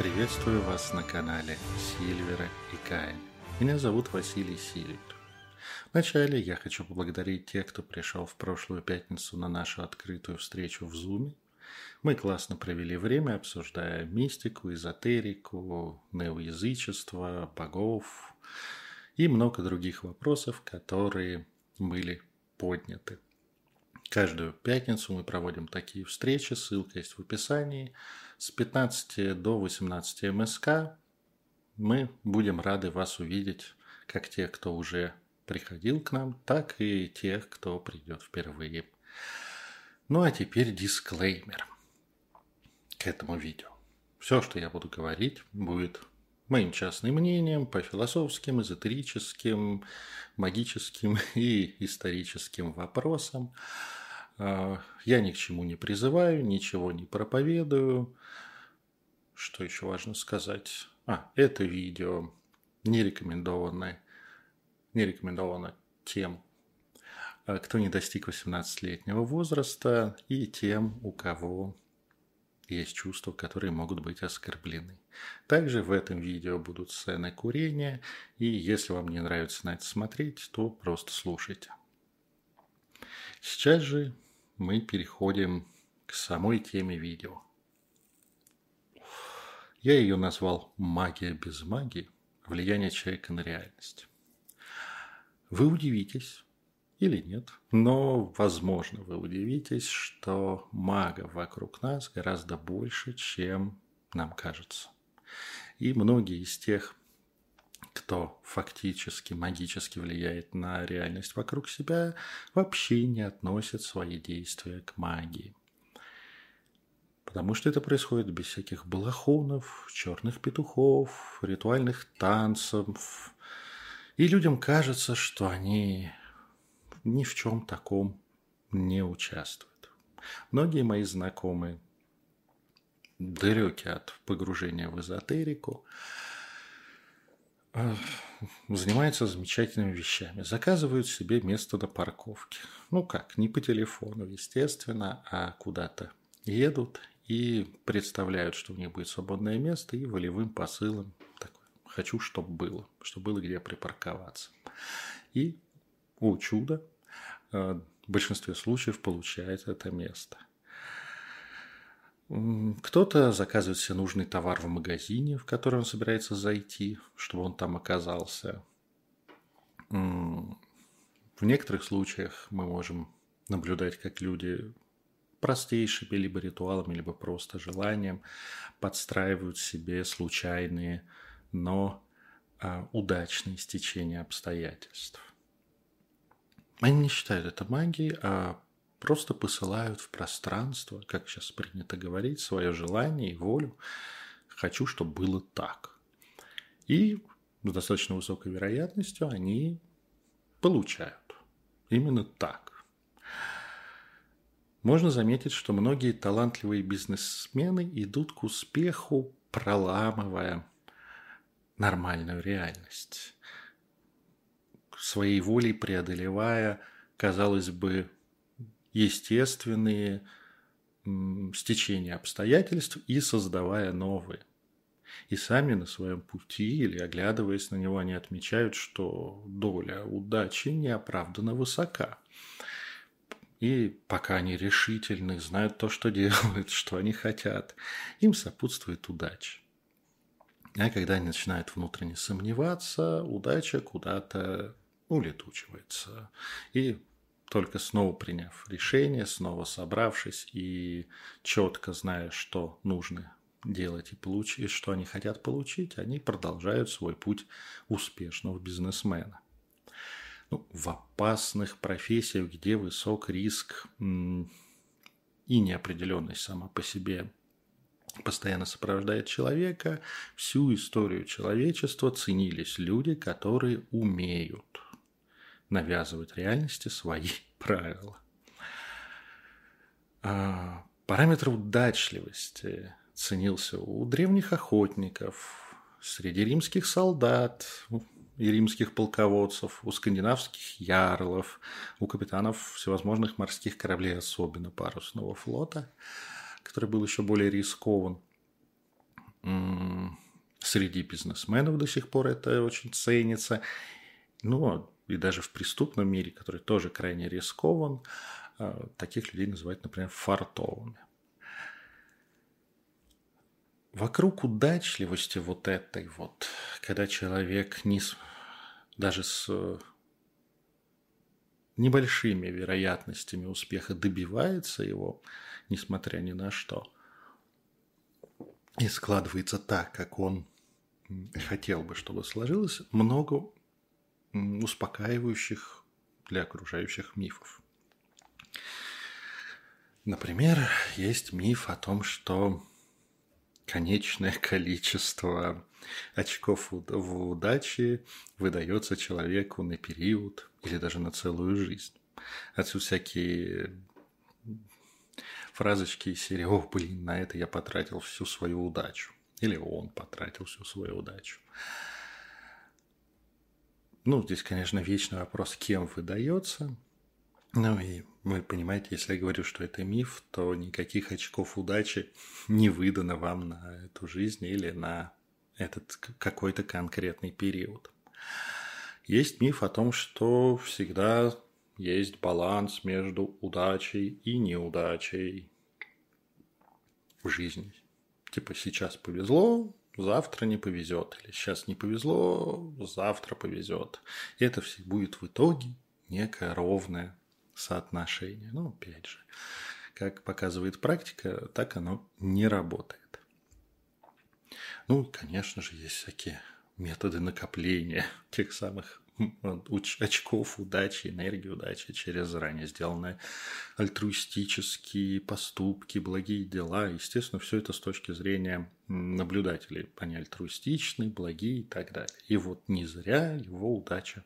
Приветствую вас на канале Сильвера и Каин. Меня зовут Василий Сильвер. Вначале я хочу поблагодарить тех, кто пришел в прошлую пятницу на нашу открытую встречу в Зуме. Мы классно провели время, обсуждая мистику, эзотерику, неоязычество, богов и много других вопросов, которые были подняты. Каждую пятницу мы проводим такие встречи, ссылка есть в описании. С 15 до 18 МСК мы будем рады вас увидеть, как тех, кто уже приходил к нам, так и тех, кто придет впервые. Ну а теперь дисклеймер к этому видео. Все, что я буду говорить, будет моим частным мнением по философским, эзотерическим, магическим и историческим вопросам. А, я ни к чему не призываю, ничего не проповедую. Что еще важно сказать? А, это видео не рекомендованное, не рекомендовано тем, а, кто не достиг 18-летнего возраста и тем, у кого есть чувства, которые могут быть оскорблены. Также в этом видео будут сцены курения, и если вам не нравится на это смотреть, то просто слушайте. Сейчас же мы переходим к самой теме видео. Я ее назвал «Магия без магии. Влияние человека на реальность». Вы удивитесь, или нет, но, возможно, вы удивитесь, что магов вокруг нас гораздо больше, чем нам кажется. И многие из тех кто фактически магически влияет на реальность вокруг себя, вообще не относит свои действия к магии. Потому что это происходит без всяких балахонов, черных петухов, ритуальных танцев. И людям кажется, что они ни в чем таком не участвуют. Многие мои знакомые далеки от погружения в эзотерику, занимаются замечательными вещами. Заказывают себе место на парковке. Ну как, не по телефону, естественно, а куда-то едут и представляют, что у них будет свободное место и волевым посылом такой, хочу, чтобы было, чтобы было где припарковаться. И, о чудо, в большинстве случаев получает это место – кто-то заказывает себе нужный товар в магазине, в который он собирается зайти, чтобы он там оказался. В некоторых случаях мы можем наблюдать, как люди простейшими либо ритуалами, либо просто желанием подстраивают себе случайные, но а, удачные стечения обстоятельств. Они не считают это магией, а просто посылают в пространство, как сейчас принято говорить, свое желание и волю. Хочу, чтобы было так. И с достаточно высокой вероятностью они получают именно так. Можно заметить, что многие талантливые бизнесмены идут к успеху, проламывая нормальную реальность, своей волей преодолевая, казалось бы, естественные стечения обстоятельств и создавая новые. И сами на своем пути или оглядываясь на него, они отмечают, что доля удачи неоправданно высока. И пока они решительны, знают то, что делают, что они хотят, им сопутствует удача. А когда они начинают внутренне сомневаться, удача куда-то улетучивается. И только снова приняв решение, снова собравшись и четко зная, что нужно делать и получить, что они хотят получить, они продолжают свой путь успешного бизнесмена. Ну, в опасных профессиях, где высок риск и неопределенность сама по себе постоянно сопровождает человека, всю историю человечества ценились люди, которые умеют навязывать реальности свои правила. А, параметр удачливости ценился у древних охотников, среди римских солдат и римских полководцев, у скандинавских ярлов, у капитанов всевозможных морских кораблей, особенно парусного флота, который был еще более рискован – Среди бизнесменов до сих пор это очень ценится. Ну, и даже в преступном мире, который тоже крайне рискован, а, таких людей называют, например, фартовыми. Вокруг удачливости вот этой вот, когда человек не, даже с небольшими вероятностями успеха добивается его, несмотря ни на что, и складывается так, как он хотел бы, чтобы сложилось, много успокаивающих для окружающих мифов. Например, есть миф о том, что конечное количество очков в удаче выдается человеку на период или даже на целую жизнь. Отсюда всякие фразочки из серии «О, блин, на это я потратил всю свою удачу». Или он потратил всю свою удачу. Ну, здесь, конечно, вечный вопрос, кем выдается. Ну и вы понимаете, если я говорю, что это миф, то никаких очков удачи не выдано вам на эту жизнь или на этот какой-то конкретный период. Есть миф о том, что всегда есть баланс между удачей и неудачей в жизни. Типа сейчас повезло, завтра не повезет. Или сейчас не повезло, завтра повезет. И это все будет в итоге некое ровное соотношение. Ну, опять же, как показывает практика, так оно не работает. Ну, конечно же, есть всякие методы накопления тех самых очков удачи, энергии удачи через заранее сделанные альтруистические поступки, благие дела. Естественно, все это с точки зрения наблюдателей. Они альтруистичны, благие и так далее. И вот не зря его удача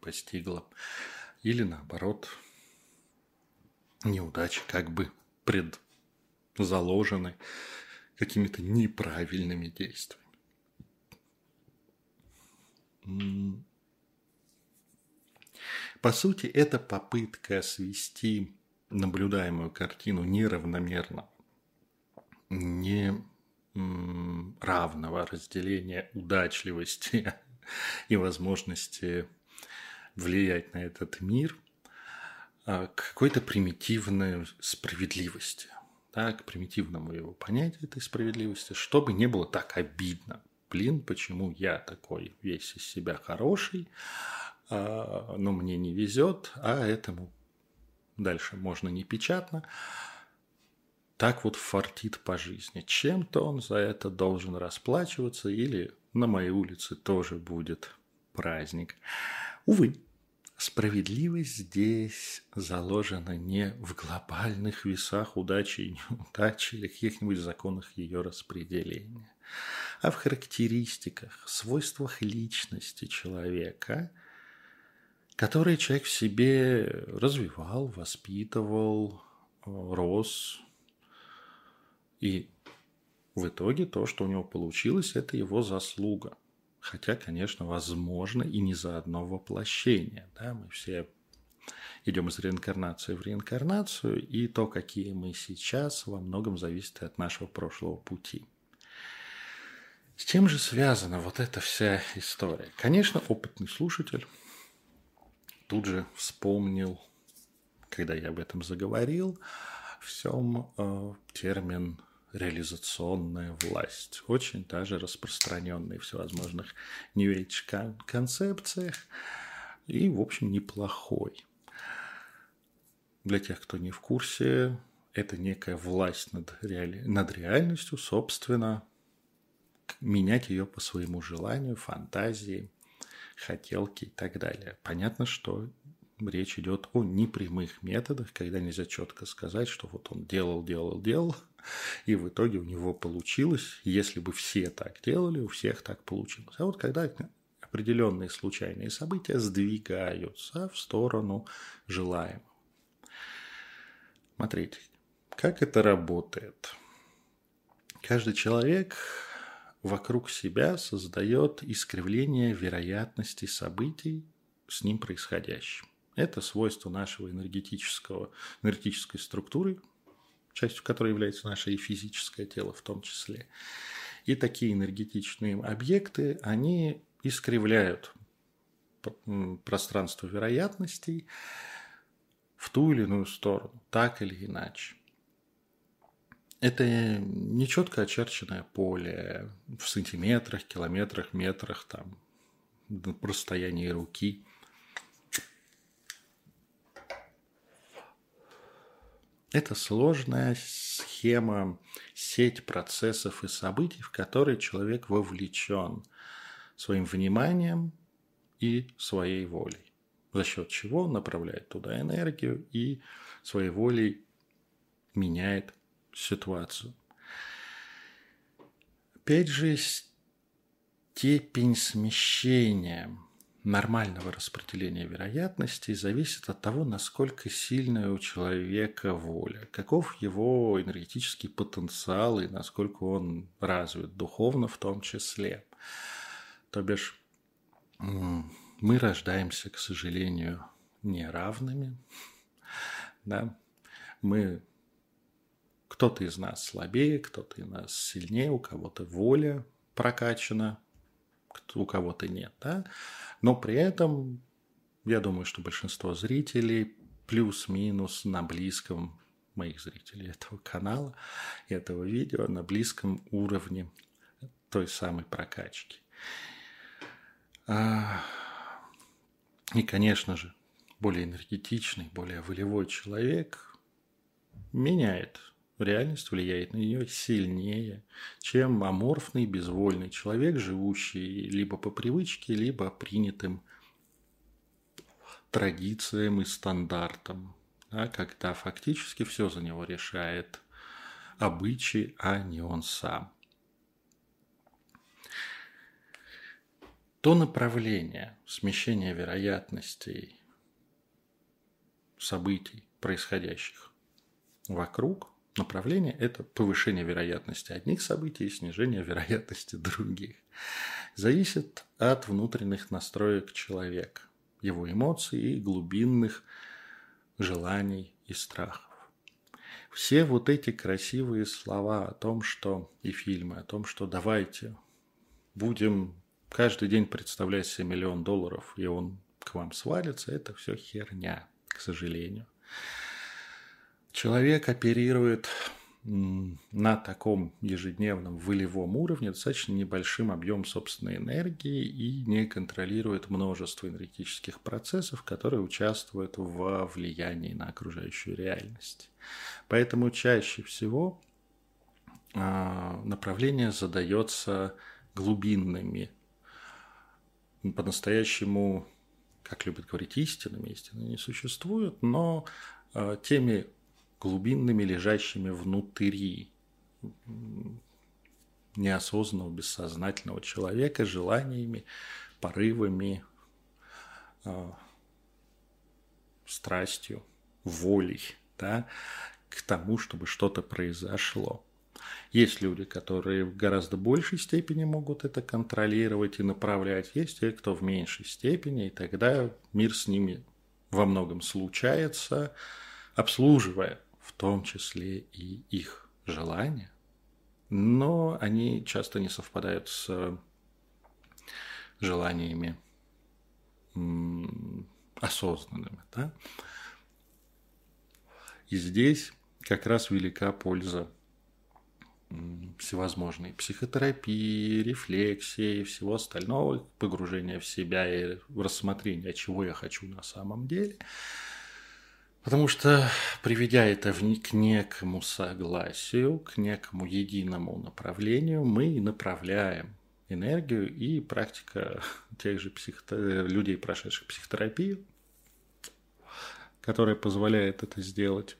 постигла. Или наоборот, неудачи как бы предзаложены какими-то неправильными действиями. По сути, это попытка свести наблюдаемую картину неравномерно, не равного разделения удачливости и возможности влиять на этот мир а, к какой-то примитивной справедливости, да, к примитивному его понятию этой справедливости, чтобы не было так обидно. Блин, почему я такой весь из себя хороший, а, но мне не везет, а этому дальше можно не печатно. Так вот фартит по жизни. Чем-то он за это должен расплачиваться или на моей улице тоже будет праздник. Увы, справедливость здесь заложена не в глобальных весах удачи и неудачи или каких-нибудь законах ее распределения, а в характеристиках, свойствах личности человека, которые человек в себе развивал, воспитывал, рос. И в итоге то, что у него получилось, это его заслуга. Хотя, конечно, возможно и не за одно воплощение. Да? Мы все идем из реинкарнации в реинкарнацию, и то, какие мы сейчас, во многом зависит от нашего прошлого пути. С чем же связана вот эта вся история? Конечно, опытный слушатель тут же вспомнил, когда я об этом заговорил, всем э, термин реализационная власть, очень даже распространенный в всевозможных New концепциях и, в общем, неплохой. Для тех, кто не в курсе, это некая власть над, реали... над реальностью, собственно, менять ее по своему желанию, фантазии, хотелки и так далее. Понятно, что речь идет о непрямых методах, когда нельзя четко сказать, что вот он делал, делал, делал, и в итоге у него получилось, если бы все так делали, у всех так получилось. А вот когда определенные случайные события сдвигаются в сторону желаемого. Смотрите, как это работает. Каждый человек вокруг себя создает искривление вероятности событий с ним происходящим. Это свойство нашего энергетического, энергетической структуры, частью которой является наше и физическое тело в том числе. И такие энергетичные объекты, они искривляют пространство вероятностей в ту или иную сторону, так или иначе. Это не четко очерченное поле в сантиметрах, километрах, метрах, там, на расстоянии руки. Это сложная схема, сеть процессов и событий, в которые человек вовлечен своим вниманием и своей волей, за счет чего он направляет туда энергию и своей волей меняет ситуацию. Опять же, степень смещения нормального распределения вероятностей зависит от того, насколько сильная у человека воля, каков его энергетический потенциал и насколько он развит, духовно в том числе. То бишь, мы рождаемся, к сожалению, неравными. Да? Мы кто-то из нас слабее, кто-то из нас сильнее, у кого-то воля прокачана, у кого-то нет. Да? Но при этом, я думаю, что большинство зрителей плюс-минус на близком моих зрителей этого канала, этого видео, на близком уровне той самой прокачки. А, и, конечно же, более энергетичный, более волевой человек меняет реальность влияет на нее сильнее, чем аморфный, безвольный человек, живущий либо по привычке, либо принятым традициям и стандартам, да, когда фактически все за него решает обычай, а не он сам. То направление смещения вероятностей событий, происходящих вокруг, направление – это повышение вероятности одних событий и снижение вероятности других. Зависит от внутренних настроек человека, его эмоций и глубинных желаний и страхов. Все вот эти красивые слова о том, что и фильмы, о том, что давайте будем каждый день представлять себе миллион долларов, и он к вам свалится, это все херня, к сожалению. Человек оперирует на таком ежедневном волевом уровне достаточно небольшим объемом собственной энергии и не контролирует множество энергетических процессов, которые участвуют во влиянии на окружающую реальность. Поэтому чаще всего а, направление задается глубинными, по-настоящему, как любят говорить, истинными, истины не существуют, но а, теми глубинными, лежащими внутри неосознанного, бессознательного человека, желаниями, порывами, э, страстью, волей да, к тому, чтобы что-то произошло. Есть люди, которые в гораздо большей степени могут это контролировать и направлять. Есть те, кто в меньшей степени, и тогда мир с ними во многом случается, обслуживая в том числе и их желания, но они часто не совпадают с желаниями осознанными. Да? И здесь как раз велика польза всевозможной психотерапии, рефлексии всего остального, погружения в себя и рассмотрения, чего я хочу на самом деле – Потому что, приведя это к некому согласию, к некому единому направлению, мы направляем энергию и практика тех же психо... людей, прошедших психотерапию, которая позволяет это сделать,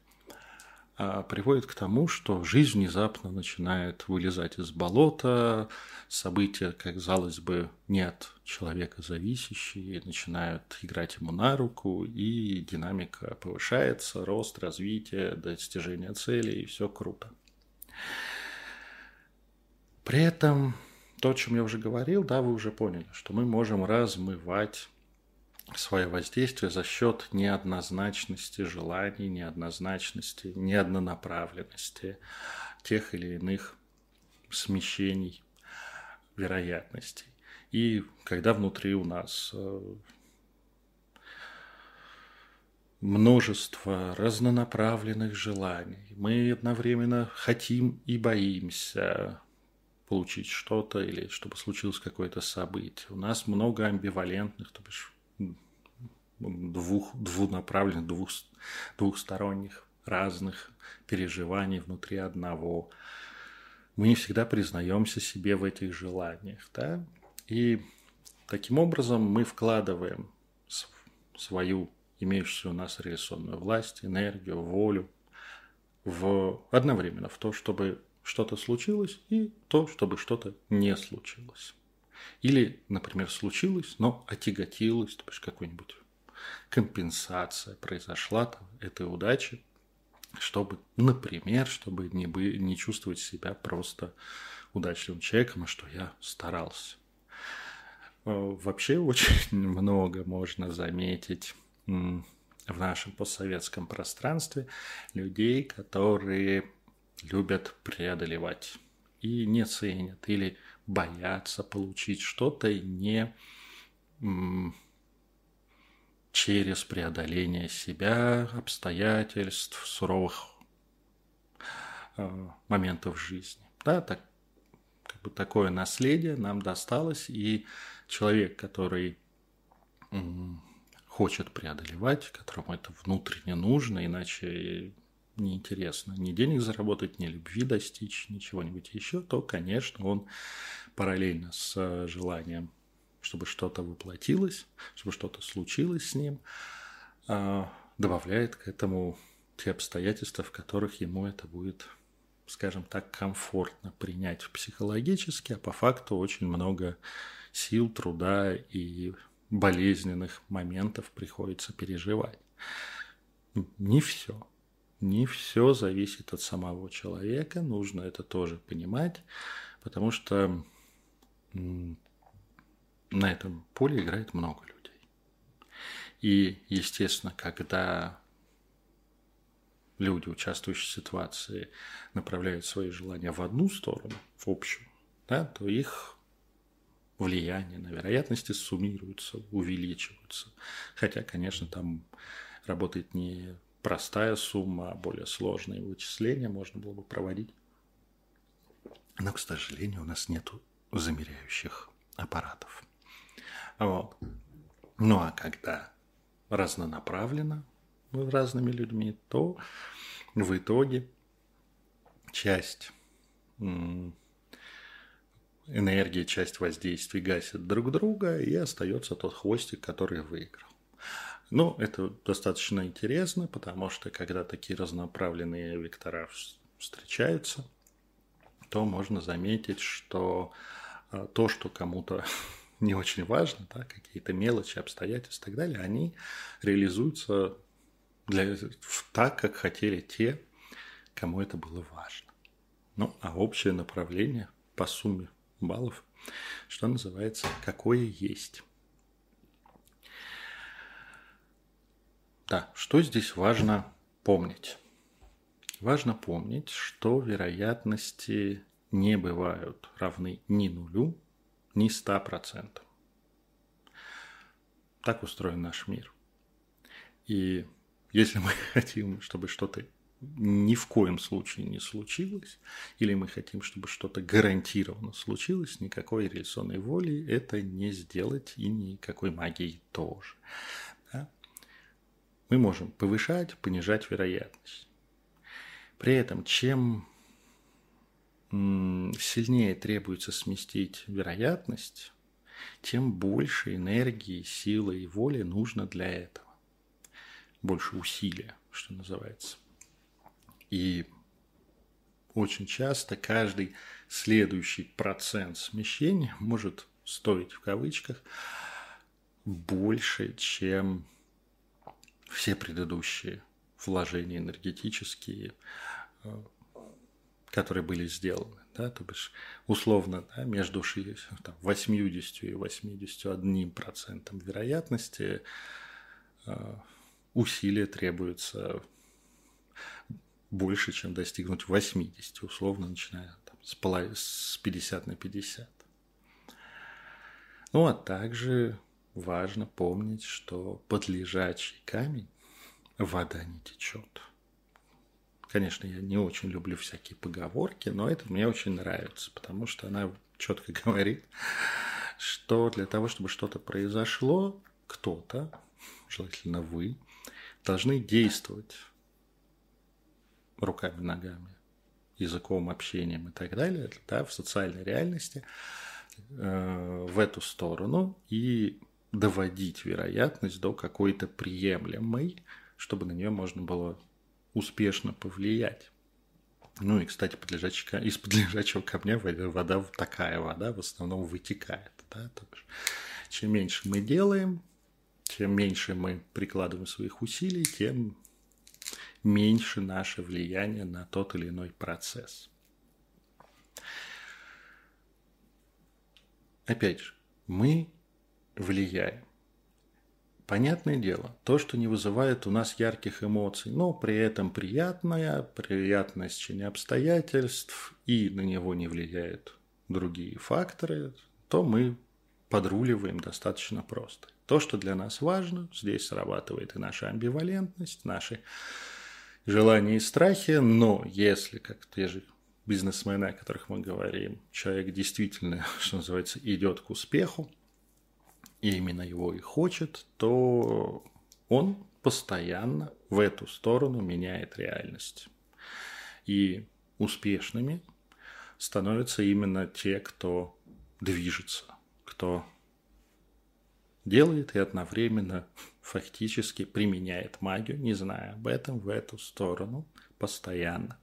приводит к тому, что жизнь внезапно начинает вылезать из болота, события, как казалось бы, нет человека зависящие, начинают играть ему на руку, и динамика повышается, рост, развитие, достижение целей, и все круто. При этом то, о чем я уже говорил, да, вы уже поняли, что мы можем размывать свое воздействие за счет неоднозначности желаний, неоднозначности, неоднонаправленности тех или иных смещений вероятностей. И когда внутри у нас э, множество разнонаправленных желаний, мы одновременно хотим и боимся получить что-то или чтобы случилось какое-то событие. У нас много амбивалентных, то бишь двух, двунаправленных, двух, двухсторонних разных переживаний внутри одного. Мы не всегда признаемся себе в этих желаниях, да? И таким образом мы вкладываем свою имеющуюся у нас реализационную власть, энергию, волю в одновременно в то, чтобы что-то случилось, и то, чтобы что-то не случилось. Или, например, случилось, но отяготилось, то есть какой-нибудь компенсация произошла там, этой удачи, чтобы, например, чтобы не, бы, не чувствовать себя просто удачливым человеком, а что я старался. Э, вообще очень много можно заметить в нашем постсоветском пространстве людей, которые любят преодолевать и не ценят или боятся получить что-то не через преодоление себя, обстоятельств, суровых э, моментов жизни. Да, так, как бы такое наследие нам досталось, и человек, который хочет преодолевать, которому это внутренне нужно, иначе неинтересно ни денег заработать, ни любви достичь, ни чего-нибудь еще, то, конечно, он параллельно с желанием чтобы что-то воплотилось, чтобы что-то случилось с ним, а, добавляет к этому те обстоятельства, в которых ему это будет, скажем так, комфортно принять психологически, а по факту очень много сил, труда и болезненных моментов приходится переживать. Не все. Не все зависит от самого человека, нужно это тоже понимать, потому что на этом поле играет много людей. И, естественно, когда люди, участвующие в ситуации, направляют свои желания в одну сторону, в общую, да, то их влияние на вероятности суммируются, увеличиваются. Хотя, конечно, там работает не простая сумма, а более сложные вычисления можно было бы проводить. Но, к сожалению, у нас нет замеряющих аппаратов. Вот. Ну а когда разнонаправленно разными людьми, то в итоге часть энергии, часть воздействий гасит друг друга, и остается тот хвостик, который выиграл. Ну, это достаточно интересно, потому что когда такие разнонаправленные вектора встречаются, то можно заметить, что а, то, что кому-то не очень важно, да, какие-то мелочи, обстоятельства и так далее, они реализуются для, так, как хотели те, кому это было важно. Ну, а общее направление по сумме баллов, что называется, какое есть. Да, что здесь важно помнить? Важно помнить, что вероятности не бывают равны ни нулю, ни 100%. Так устроен наш мир. И если мы хотим, чтобы что-то ни в коем случае не случилось, или мы хотим, чтобы что-то гарантированно случилось, никакой реляционной воли это не сделать и никакой магии тоже. Да? Мы можем повышать, понижать вероятность. При этом, чем сильнее требуется сместить вероятность, тем больше энергии, силы и воли нужно для этого. Больше усилия, что называется. И очень часто каждый следующий процент смещения может стоить в кавычках больше, чем все предыдущие вложения энергетические, э, которые были сделаны. Да, то бишь, условно, да, между 60, там, 80 и 81 процентом вероятности э, усилия требуется больше, чем достигнуть 80, условно, начиная там, с, полов... с 50 на 50. Ну, а также важно помнить, что под лежачий камень вода не течет. Конечно, я не очень люблю всякие поговорки, но это мне очень нравится, потому что она четко говорит, что для того, чтобы что-то произошло, кто-то, желательно вы, должны действовать руками, ногами, языком, общением и так далее, да, в социальной реальности э, в эту сторону и доводить вероятность до какой-то приемлемой, чтобы на нее можно было успешно повлиять. Ну и, кстати, под лежачего, из под лежачего камня вода, такая вода в основном вытекает. Да? То есть, чем меньше мы делаем, чем меньше мы прикладываем своих усилий, тем меньше наше влияние на тот или иной процесс. Опять же, мы влияем. Понятное дело, то, что не вызывает у нас ярких эмоций, но при этом приятная, приятное стечение обстоятельств и на него не влияют другие факторы, то мы подруливаем достаточно просто. То, что для нас важно, здесь срабатывает и наша амбивалентность, наши желания и страхи, но если, как те же бизнесмены, о которых мы говорим, человек действительно, что называется, идет к успеху, и именно его и хочет, то он постоянно в эту сторону меняет реальность. И успешными становятся именно те, кто движется, кто делает и одновременно фактически применяет магию, не зная об этом, в эту сторону постоянно,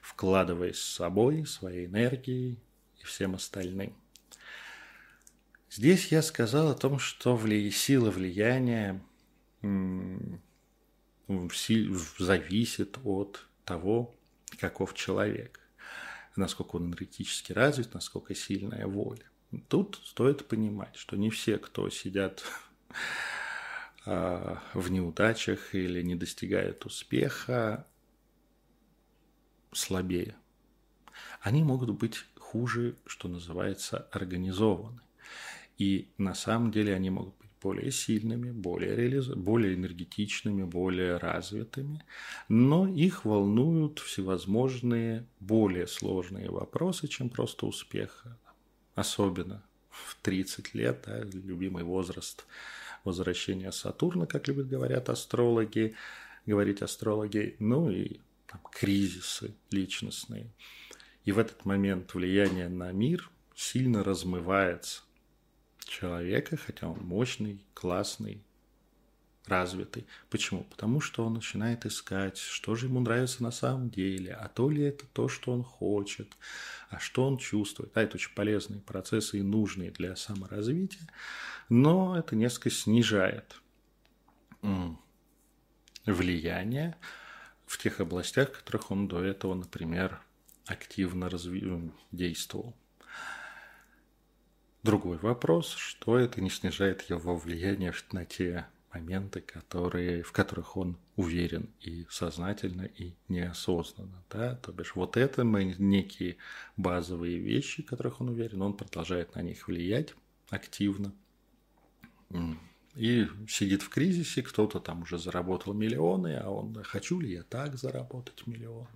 вкладываясь с собой, своей энергией и всем остальным. Здесь я сказал о том, что вли... сила влияния зависит от того, каков человек, насколько он энергетически развит, насколько сильная воля. Тут стоит понимать, что не все, кто сидят а, в неудачах или не достигают успеха, слабее. Они могут быть хуже, что называется, организованы. И на самом деле они могут быть более сильными, более, реализ... более энергетичными, более развитыми, но их волнуют всевозможные более сложные вопросы, чем просто успех. Особенно в 30 лет, да, любимый возраст возвращения Сатурна, как любят говорят астрологи, говорить астрологи, ну и там, кризисы личностные. И в этот момент влияние на мир сильно размывается человека, хотя он мощный, классный, развитый. Почему? Потому что он начинает искать, что же ему нравится на самом деле, а то ли это то, что он хочет, а что он чувствует. Да, это очень полезные процессы и нужные для саморазвития, но это несколько снижает влияние в тех областях, в которых он до этого, например, активно разви... действовал. Другой вопрос, что это не снижает его влияние на те моменты, которые, в которых он уверен и сознательно, и неосознанно. Да? То бишь вот это мы некие базовые вещи, в которых он уверен, он продолжает на них влиять активно. И сидит в кризисе, кто-то там уже заработал миллионы, а он, хочу ли я так заработать миллионы?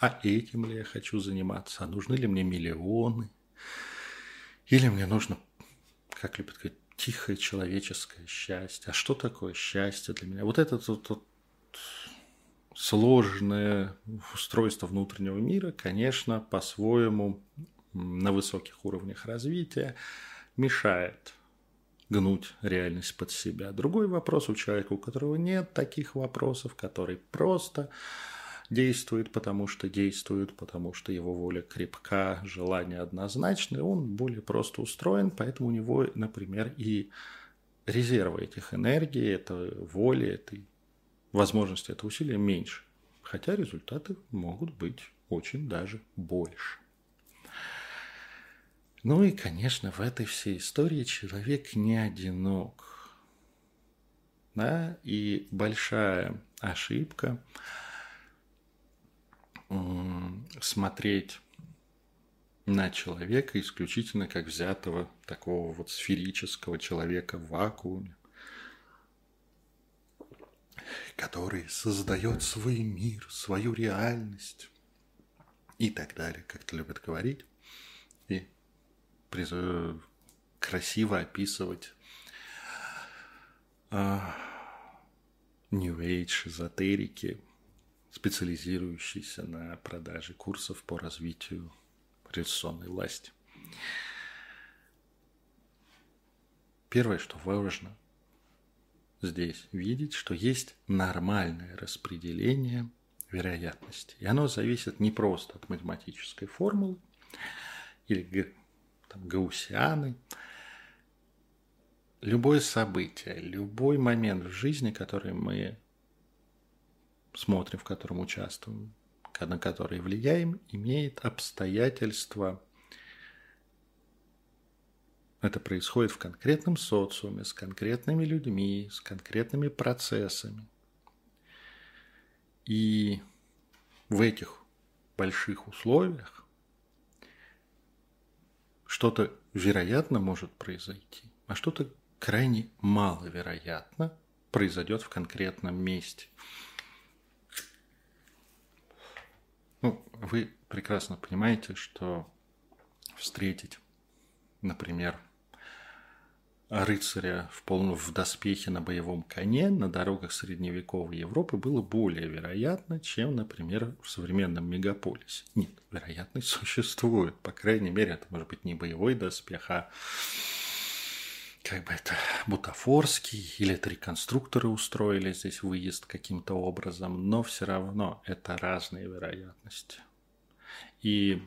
А этим ли я хочу заниматься? А нужны ли мне миллионы? Или мне нужно, как любят говорить, тихое человеческое счастье. А что такое счастье для меня? Вот это вот, вот сложное устройство внутреннего мира, конечно, по-своему на высоких уровнях развития мешает гнуть реальность под себя. Другой вопрос у человека, у которого нет таких вопросов, который просто действует, потому что действует, потому что его воля крепка, желание однозначное, он более просто устроен, поэтому у него, например, и резервы этих энергий, это воли, этой возможности этого усилия меньше. Хотя результаты могут быть очень даже больше. Ну и, конечно, в этой всей истории человек не одинок. Да? И большая ошибка смотреть на человека исключительно как взятого такого вот сферического человека в вакууме, который создает свой мир, свою реальность и так далее, как то любят говорить, и красиво описывать а, New Age, эзотерики, специализирующиеся на продаже курсов по развитию революционной власти. Первое, что важно здесь видеть, что есть нормальное распределение вероятности. И оно зависит не просто от математической формулы или там, гаусианы. Любое событие, любой момент в жизни, который мы смотрим, в котором участвуем, на который влияем, имеет обстоятельства. Это происходит в конкретном социуме, с конкретными людьми, с конкретными процессами. И в этих больших условиях что-то вероятно может произойти, а что-то крайне маловероятно произойдет в конкретном месте. Ну, вы прекрасно понимаете, что встретить, например, рыцаря в полном в доспехе на боевом коне на дорогах средневековой Европы было более вероятно, чем, например, в современном мегаполисе. Нет, вероятность существует. По крайней мере, это может быть не боевой доспех, а как бы это бутафорский, или это реконструкторы устроили здесь выезд каким-то образом, но все равно это разные вероятности. И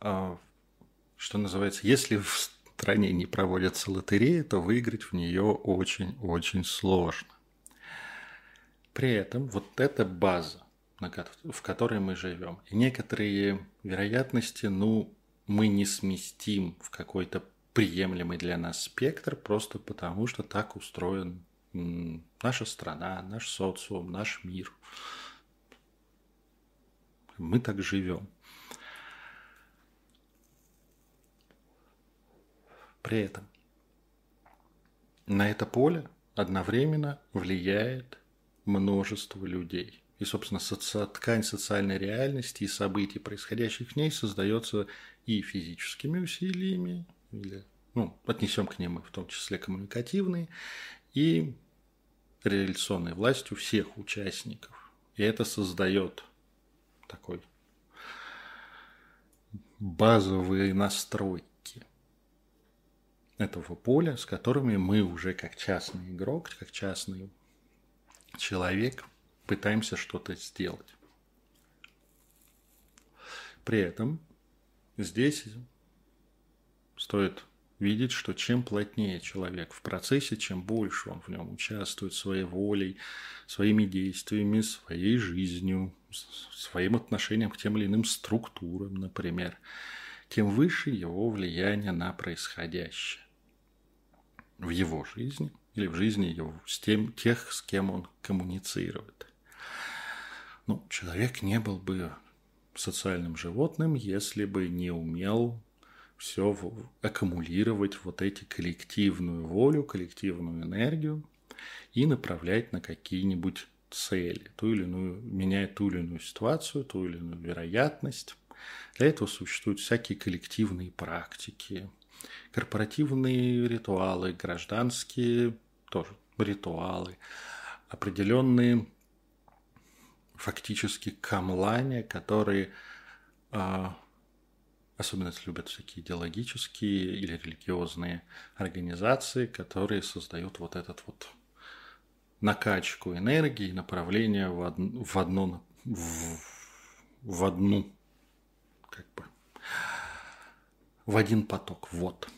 а, что называется, если в стране не проводятся лотереи, то выиграть в нее очень-очень сложно. При этом вот эта база, в которой мы живем. И некоторые вероятности, ну, мы не сместим в какой-то приемлемый для нас спектр, просто потому что так устроен наша страна, наш социум, наш мир. Мы так живем. При этом на это поле одновременно влияет множество людей – и, собственно, соци... ткань социальной реальности и событий, происходящих в ней, создается и физическими усилиями, или, ну, отнесем к ним и в том числе коммуникативные, и реализационной властью всех участников. И это создает такой базовые настройки этого поля, с которыми мы уже как частный игрок, как частный человек – пытаемся что-то сделать. При этом здесь стоит видеть, что чем плотнее человек в процессе, чем больше он в нем участвует своей волей, своими действиями, своей жизнью, своим отношением к тем или иным структурам, например, тем выше его влияние на происходящее в его жизни или в жизни его, с тем, тех, с кем он коммуницирует. Ну, человек не был бы социальным животным, если бы не умел все аккумулировать вот эти коллективную волю, коллективную энергию и направлять на какие-нибудь цели, ту или иную, меняя ту или иную ситуацию, ту или иную вероятность. Для этого существуют всякие коллективные практики, корпоративные ритуалы, гражданские тоже ритуалы, определенные фактически камлане, которые а, особенно любят всякие идеологические или религиозные организации, которые создают вот этот вот накачку энергии, направление в, од... в одно в... в одну как бы в один поток. Вот.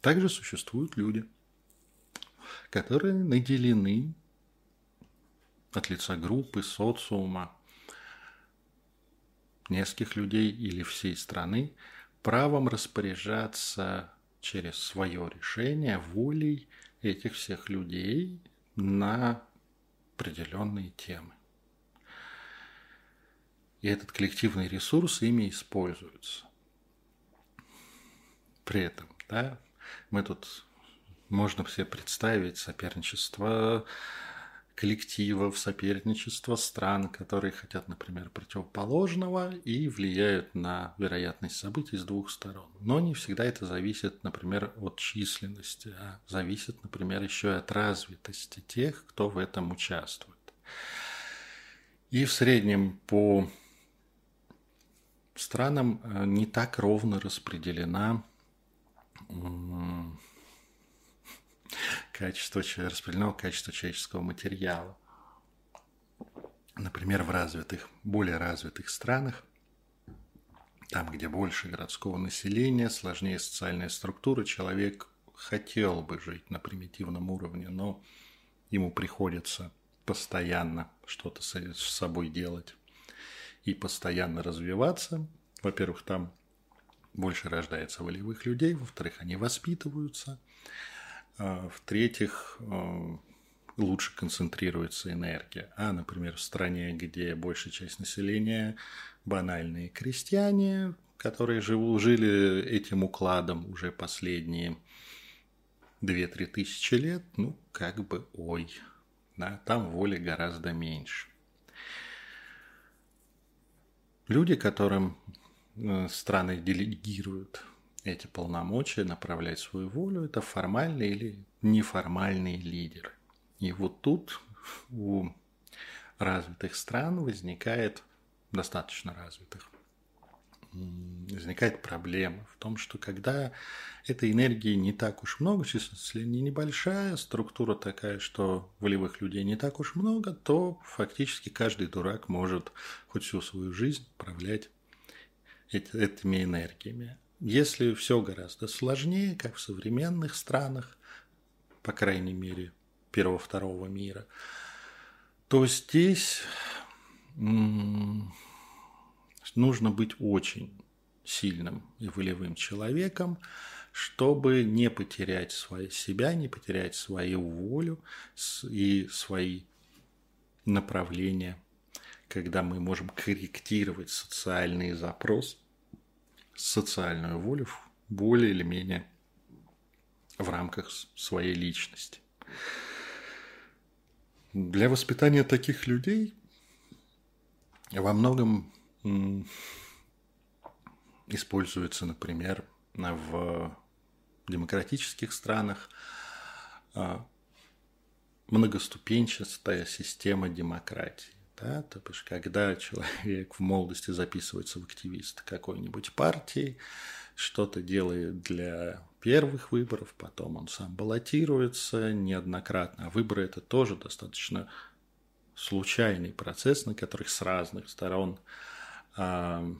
Также существуют люди, которые наделены от лица группы, социума, нескольких людей или всей страны правом распоряжаться через свое решение волей этих всех людей на определенные темы. И этот коллективный ресурс ими используется. При этом, да, мы тут можно все представить соперничество коллективов, соперничество стран, которые хотят, например, противоположного и влияют на вероятность событий с двух сторон. Но не всегда это зависит, например, от численности, а зависит, например, еще и от развитости тех, кто в этом участвует. И в среднем по странам э, не так ровно распределена качество, распределено качество человеческого материала. Например, в развитых, более развитых странах, там, где больше городского населения, сложнее социальная структура, человек хотел бы жить на примитивном уровне, но ему приходится постоянно что-то с собой делать и постоянно развиваться. Во-первых, там больше рождается волевых людей, во-вторых, они воспитываются – в-третьих, а, лучше концентрируется энергия. А, например, в стране, где большая часть населения банальные крестьяне, которые живу, жили этим укладом уже последние 2-3 тысячи лет, ну, как бы, ой, да, там воли гораздо меньше. Люди, которым э, страны делегируют эти полномочия направлять свою волю, это формальные или неформальные лидеры. И вот тут у развитых стран возникает, достаточно развитых, возникает проблема в том, что когда этой энергии не так уж много, численность не небольшая, структура такая, что волевых людей не так уж много, то фактически каждый дурак может хоть всю свою жизнь управлять этими энергиями. Если все гораздо сложнее, как в современных странах, по крайней мере, первого-второго мира, то здесь нужно быть очень сильным и волевым человеком, чтобы не потерять свои, себя, не потерять свою волю и свои направления, когда мы можем корректировать социальный запрос социальную волю более или менее в рамках своей личности. Для воспитания таких людей во многом используется, например, в демократических странах а, многоступенчатая система демократии. Да? То есть, когда человек в молодости записывается в активист какой-нибудь партии, что-то делает для первых выборов, потом он сам баллотируется неоднократно. А выборы – это тоже достаточно случайный процесс, на который с разных сторон э,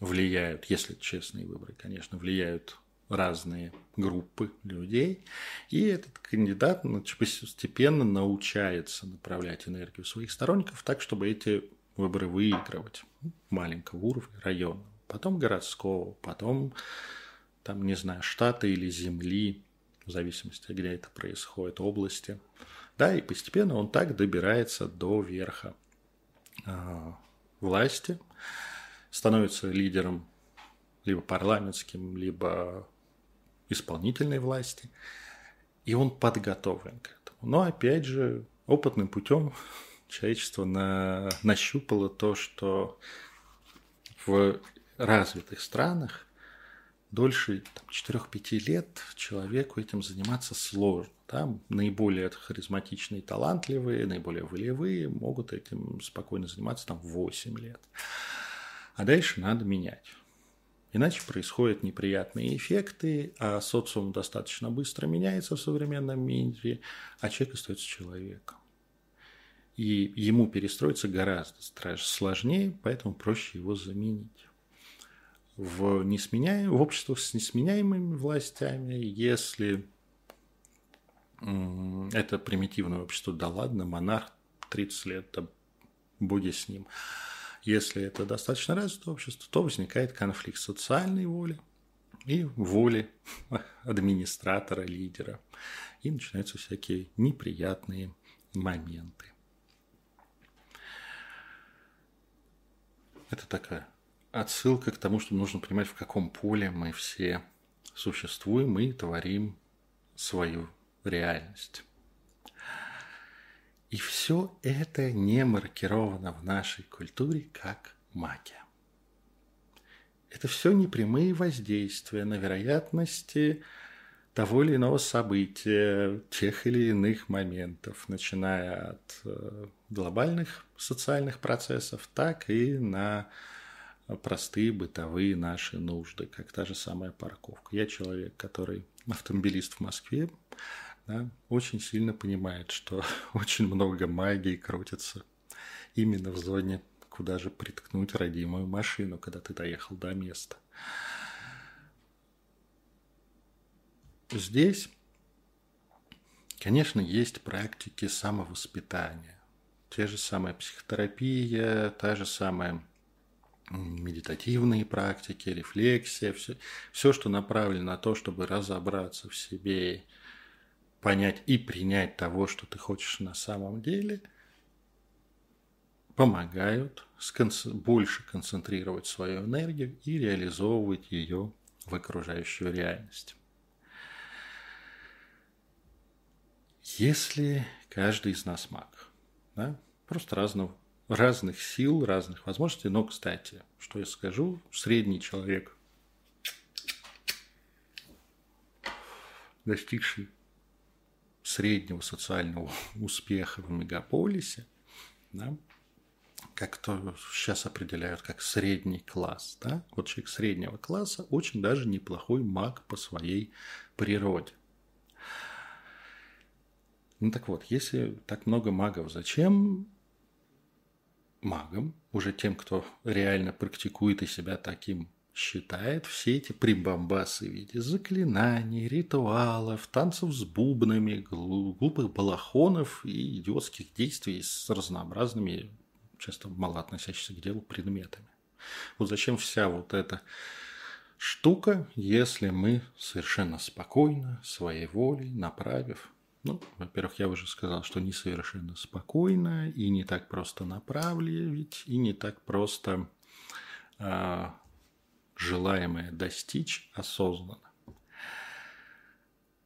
влияют, если честные выборы, конечно, влияют разные группы людей, и этот кандидат постепенно научается направлять энергию своих сторонников так, чтобы эти выборы выигрывать маленького уровня, района, потом городского, потом, там, не знаю, штата или земли, в зависимости, где это происходит, области. Да, и постепенно он так добирается до верха э, власти, становится лидером либо парламентским, либо исполнительной власти, и он подготовлен к этому. Но опять же, опытным путем человечество на, нащупало то, что в развитых странах дольше 4-5 лет человеку этим заниматься сложно. Там наиболее харизматичные, талантливые, наиболее волевые могут этим спокойно заниматься там 8 лет. А дальше надо менять. Иначе происходят неприятные эффекты, а социум достаточно быстро меняется в современном мире, а человек остается человеком. И ему перестроиться гораздо сложнее, поэтому проще его заменить. В, несменяем, в обществах с несменяемыми властями, если это примитивное общество, да ладно, монарх 30 лет, да будь с ним. Если это достаточно развитое общество, то возникает конфликт социальной воли и воли администратора, лидера. И начинаются всякие неприятные моменты. Это такая отсылка к тому, что нужно понимать, в каком поле мы все существуем и творим свою реальность. И все это не маркировано в нашей культуре как магия. Это все непрямые воздействия на вероятности того или иного события, тех или иных моментов, начиная от э, глобальных социальных процессов, так и на простые бытовые наши нужды, как та же самая парковка. Я человек, который автомобилист в Москве, да, очень сильно понимает, что очень много магии крутится именно в зоне, куда же приткнуть родимую машину, когда ты доехал до места. Здесь, конечно, есть практики самовоспитания. Те же самая психотерапия, та же самая медитативные практики, рефлексия, все, все, что направлено на то, чтобы разобраться в себе, понять и принять того, что ты хочешь на самом деле, помогают больше концентрировать свою энергию и реализовывать ее в окружающую реальность. Если каждый из нас маг, да, просто разного разных сил, разных возможностей. Но, кстати, что я скажу, средний человек, достигший среднего социального успеха в мегаполисе, да, как то сейчас определяют как средний класс. Да? Вот человек среднего класса очень даже неплохой маг по своей природе. Ну так вот, если так много магов, зачем магом, уже тем, кто реально практикует и себя таким считает, все эти прибамбасы в виде заклинаний, ритуалов, танцев с бубнами, глупых балахонов и идиотских действий с разнообразными, часто мало относящимися к делу предметами. Вот зачем вся вот эта штука, если мы совершенно спокойно, своей волей, направив ну, во-первых, я уже сказал, что не совершенно спокойно и не так просто направить, и не так просто а, желаемое достичь осознанно.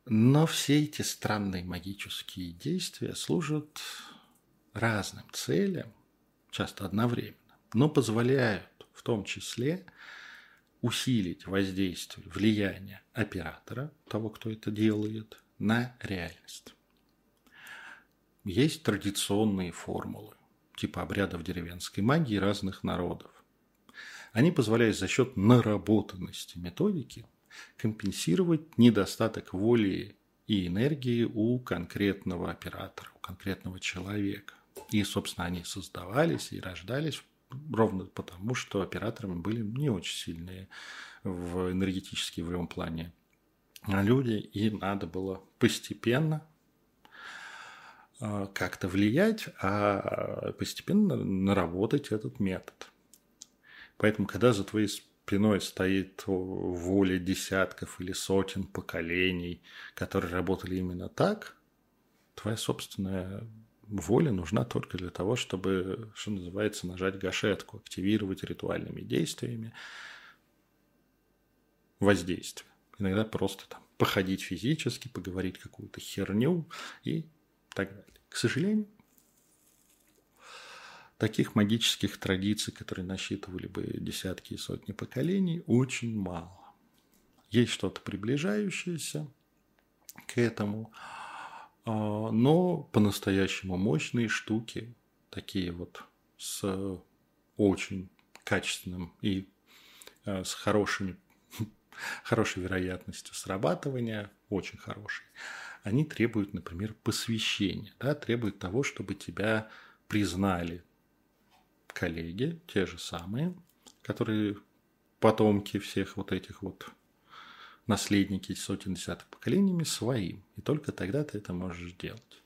Но все эти странные магические действия служат разным целям, часто одновременно, но позволяют в том числе усилить воздействие, влияние оператора, того, кто это делает, на реальность. Есть традиционные формулы, типа обрядов деревенской магии разных народов. Они позволяют за счет наработанности методики компенсировать недостаток воли и энергии у конкретного оператора, у конкретного человека. И, собственно, они создавались и рождались ровно потому, что операторами были не очень сильные в энергетическом плане люди, и надо было постепенно а, как-то влиять, а постепенно наработать этот метод. Поэтому, когда за твоей спиной стоит воля десятков или сотен поколений, которые работали именно так, твоя собственная воля нужна только для того, чтобы, что называется, нажать гашетку, активировать ритуальными действиями воздействие. Иногда просто там походить физически, поговорить какую-то херню и так далее. К сожалению, таких магических традиций, которые насчитывали бы десятки и сотни поколений, очень мало. Есть что-то приближающееся к этому, а, но по-настоящему мощные штуки, такие вот с очень качественным и а, с хорошими хорошей вероятностью срабатывания, очень хорошей, они требуют, например, посвящения, да, требуют того, чтобы тебя признали коллеги, те же самые, которые потомки всех вот этих вот наследники сотен десятых поколениями своим. И только тогда ты это можешь делать.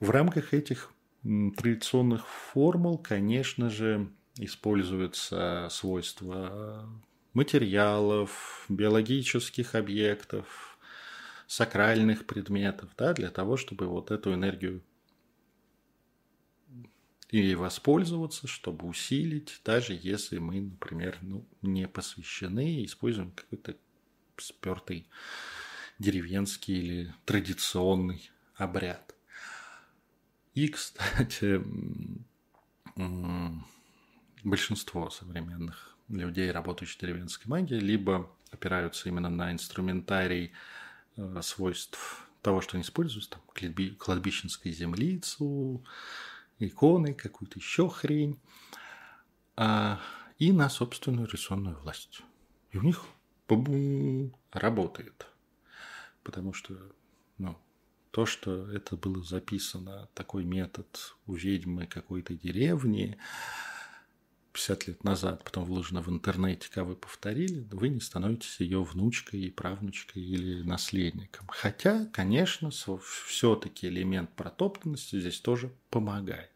В рамках этих традиционных формул, конечно же, используются свойства материалов, биологических объектов, сакральных предметов, да, для того, чтобы вот эту энергию и воспользоваться, чтобы усилить, даже если мы, например, ну, не посвящены и используем какой-то спертый деревенский или традиционный обряд. И, кстати, большинство современных людей, работающих в деревенской магии, либо опираются именно на инструментарий э, свойств того, что они используют, там, кладбищенской землицу, иконы, какую-то еще хрень, а, и на собственную рисунную власть. И у них работает. Потому что ну, то, что это было записано, такой метод у ведьмы какой-то деревни 50 лет назад, потом вложено в интернете, как вы повторили, вы не становитесь ее внучкой и правнучкой или наследником. Хотя, конечно, все-таки элемент протоптанности здесь тоже помогает.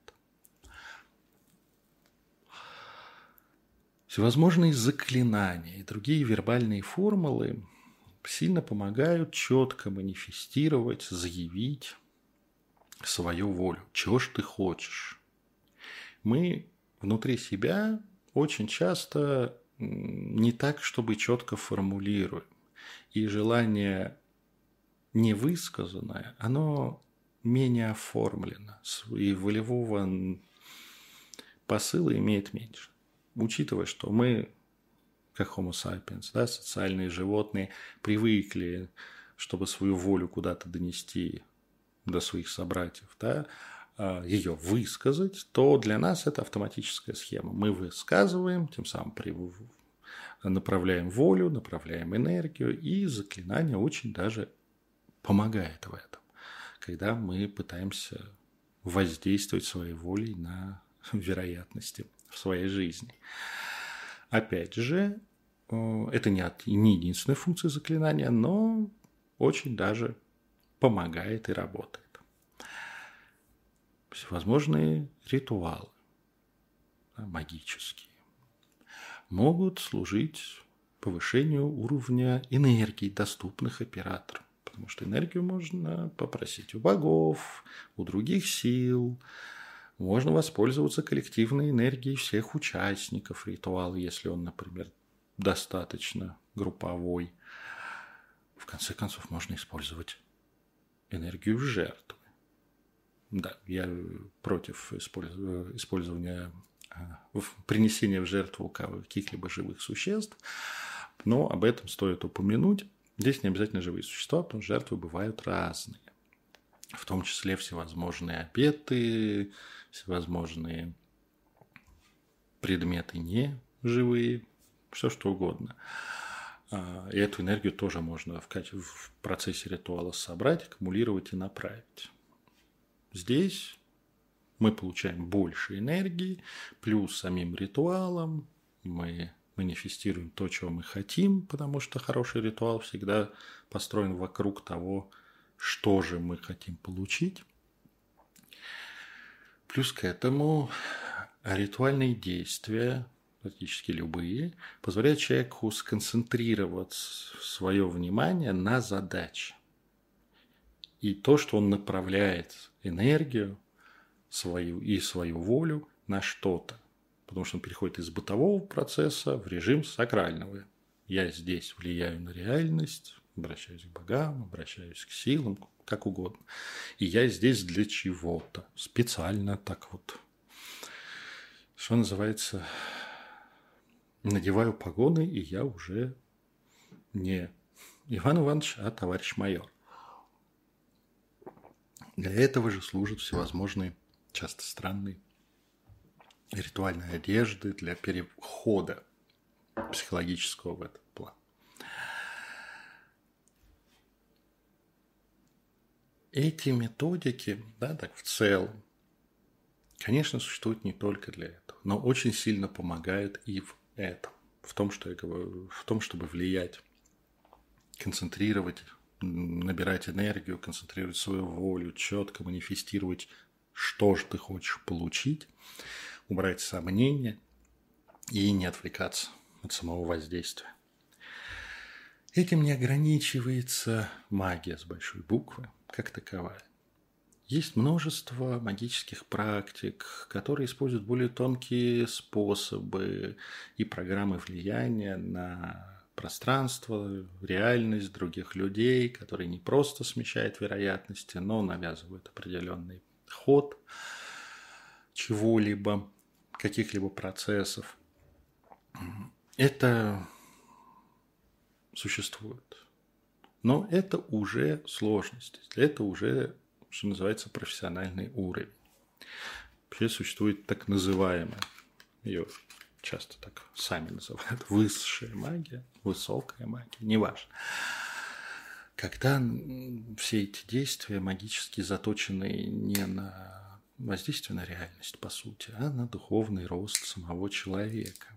Всевозможные заклинания и другие вербальные формулы сильно помогают четко манифестировать, заявить свою волю. Чего ж ты хочешь? Мы внутри себя очень часто не так, чтобы четко формулируем. И желание невысказанное, оно менее оформлено. И волевого посыла имеет меньше. Учитывая, что мы как Homo sapiens, да, социальные животные, привыкли, чтобы свою волю куда-то донести до своих собратьев, да, а, ее высказать, то для нас это автоматическая схема. Мы высказываем, тем самым направляем волю, направляем энергию, и заклинание очень даже помогает в этом, когда мы пытаемся воздействовать своей волей на вероятности своей жизни. Опять же, э, это не, от, не единственная функция заклинания, но очень даже помогает и работает. Всевозможные ритуалы магические могут служить повышению уровня энергии, доступных операторам. Потому что энергию можно попросить у богов, у других сил, можно воспользоваться коллективной энергией всех участников ритуала, если он, например, достаточно групповой. В конце концов, можно использовать энергию жертвы. Да, я против использования а, принесения в жертву каких-либо живых существ, но об этом стоит упомянуть. Здесь не обязательно живые существа, потому что жертвы бывают разные. В том числе всевозможные обеты, всевозможные предметы не живые, все что угодно. А, и эту энергию тоже можно в, в процессе ритуала собрать, аккумулировать и направить. Здесь мы получаем больше энергии, плюс самим ритуалом мы манифестируем то, чего мы хотим, потому что хороший ритуал всегда построен вокруг того, же мы хотим получить. Плюс к этому ритуальные действия, практически любые, позволяют человеку сконцентрировать свое внимание на задаче. И то, что он направляет энергию свою и свою волю на что-то. Потому что он переходит из бытового процесса в режим сакрального. Я здесь влияю на реальность, обращаюсь к богам, обращаюсь к силам, как угодно. И я здесь для чего-то. Специально так вот. Что называется, надеваю погоны, и я уже не Иван Иванович, а товарищ майор. Для этого же служат всевозможные, часто странные, ритуальные одежды для перехода психологического в этот эти методики, да, так в целом, конечно, существуют не только для этого, но очень сильно помогают и в этом, в том, что я говорю, в том, чтобы влиять, концентрировать, набирать энергию, концентрировать свою волю, четко манифестировать, что же ты хочешь получить, убрать сомнения и не отвлекаться от самого воздействия. Этим не ограничивается магия с большой буквы, как таковая. Есть множество магических практик, которые используют более тонкие способы и программы влияния на пространство, реальность других людей, которые не просто смещают вероятности, но навязывают определенный ход чего-либо, каких-либо процессов. Это существует. Но это уже сложность, это уже что называется, профессиональный уровень. Вообще существует так называемая, ее часто так сами называют, высшая магия, высокая магия, неважно. Когда все эти действия магически заточены не на воздействие на реальность, по сути, а на духовный рост самого человека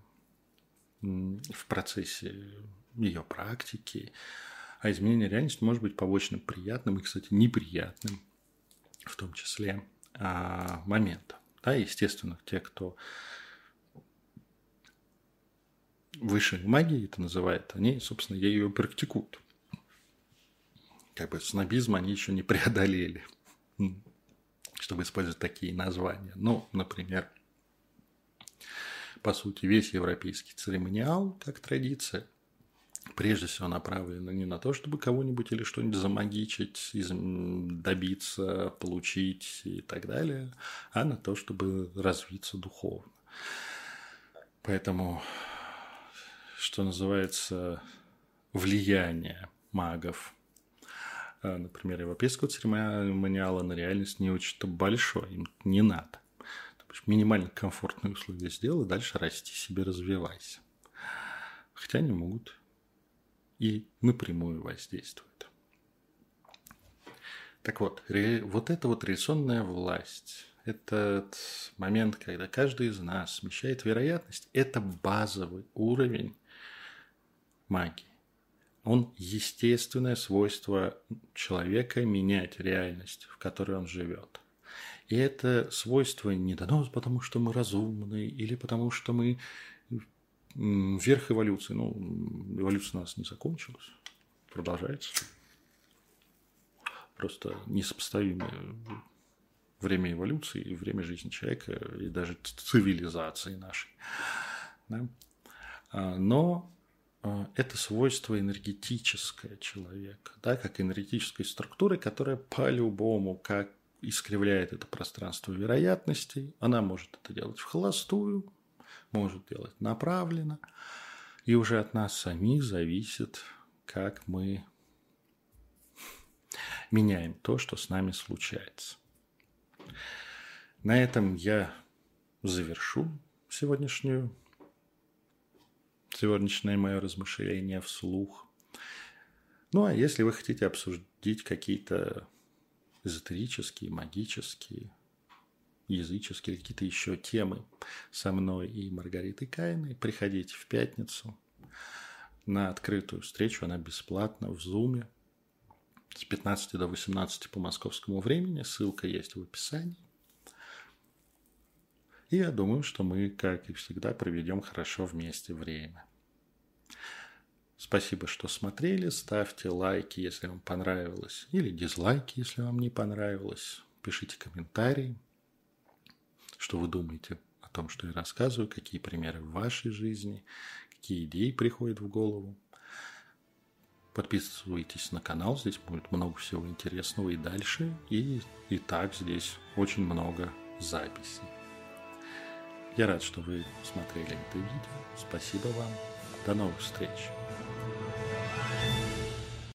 в процессе ее практики, а изменение реальности может быть побочным приятным и, кстати, неприятным в том числе а, момента. Да, естественно, те, кто выше магии это называет, они, собственно, ее практикуют. Как бы снобизм они еще не преодолели, чтобы использовать такие названия. Ну, например, по сути, весь европейский церемониал, как традиция – прежде всего направлена не на то, чтобы кого-нибудь или что-нибудь замагичить, добиться, получить и так далее, а на то, чтобы развиться духовно. Поэтому, что называется, влияние магов, а, например, европейского церемониала на реальность не очень-то большое, им не надо. Минимально комфортные условия сделай, дальше расти себе, развивайся. Хотя они могут и напрямую воздействует. Так вот, вот эта вот реляционная власть, этот момент, когда каждый из нас смещает вероятность, это базовый уровень магии. Он естественное свойство человека менять реальность, в которой он живет. И это свойство не дано потому, что мы разумны, или потому, что мы верх эволюции. Ну, эволюция у нас не закончилась, продолжается. Просто несопоставимое время эволюции и время жизни человека, и даже цивилизации нашей. Да? А, но а, это свойство энергетическое человека, да, как энергетической структуры, которая по-любому, как искривляет это пространство вероятностей, она может это делать в холостую, может делать направленно. И уже от нас самих зависит, как мы меняем то, что с нами случается. На этом я завершу сегодняшнюю сегодняшнее мое размышление вслух. Ну, а если вы хотите обсудить какие-то эзотерические, магические, языческие, какие-то еще темы со мной и Маргаритой Кайной, приходите в пятницу на открытую встречу, она бесплатна в Зуме с 15 до 18 по московскому времени, ссылка есть в описании. И я думаю, что мы, как и всегда, проведем хорошо вместе время. Спасибо, что смотрели. Ставьте лайки, если вам понравилось, или дизлайки, если вам не понравилось. Пишите комментарии что вы думаете о том, что я рассказываю, какие примеры в вашей жизни, какие идеи приходят в голову. Подписывайтесь на канал, здесь будет много всего интересного и дальше. И, и так здесь очень много записей. Я рад, что вы смотрели это видео. Спасибо вам. До новых встреч.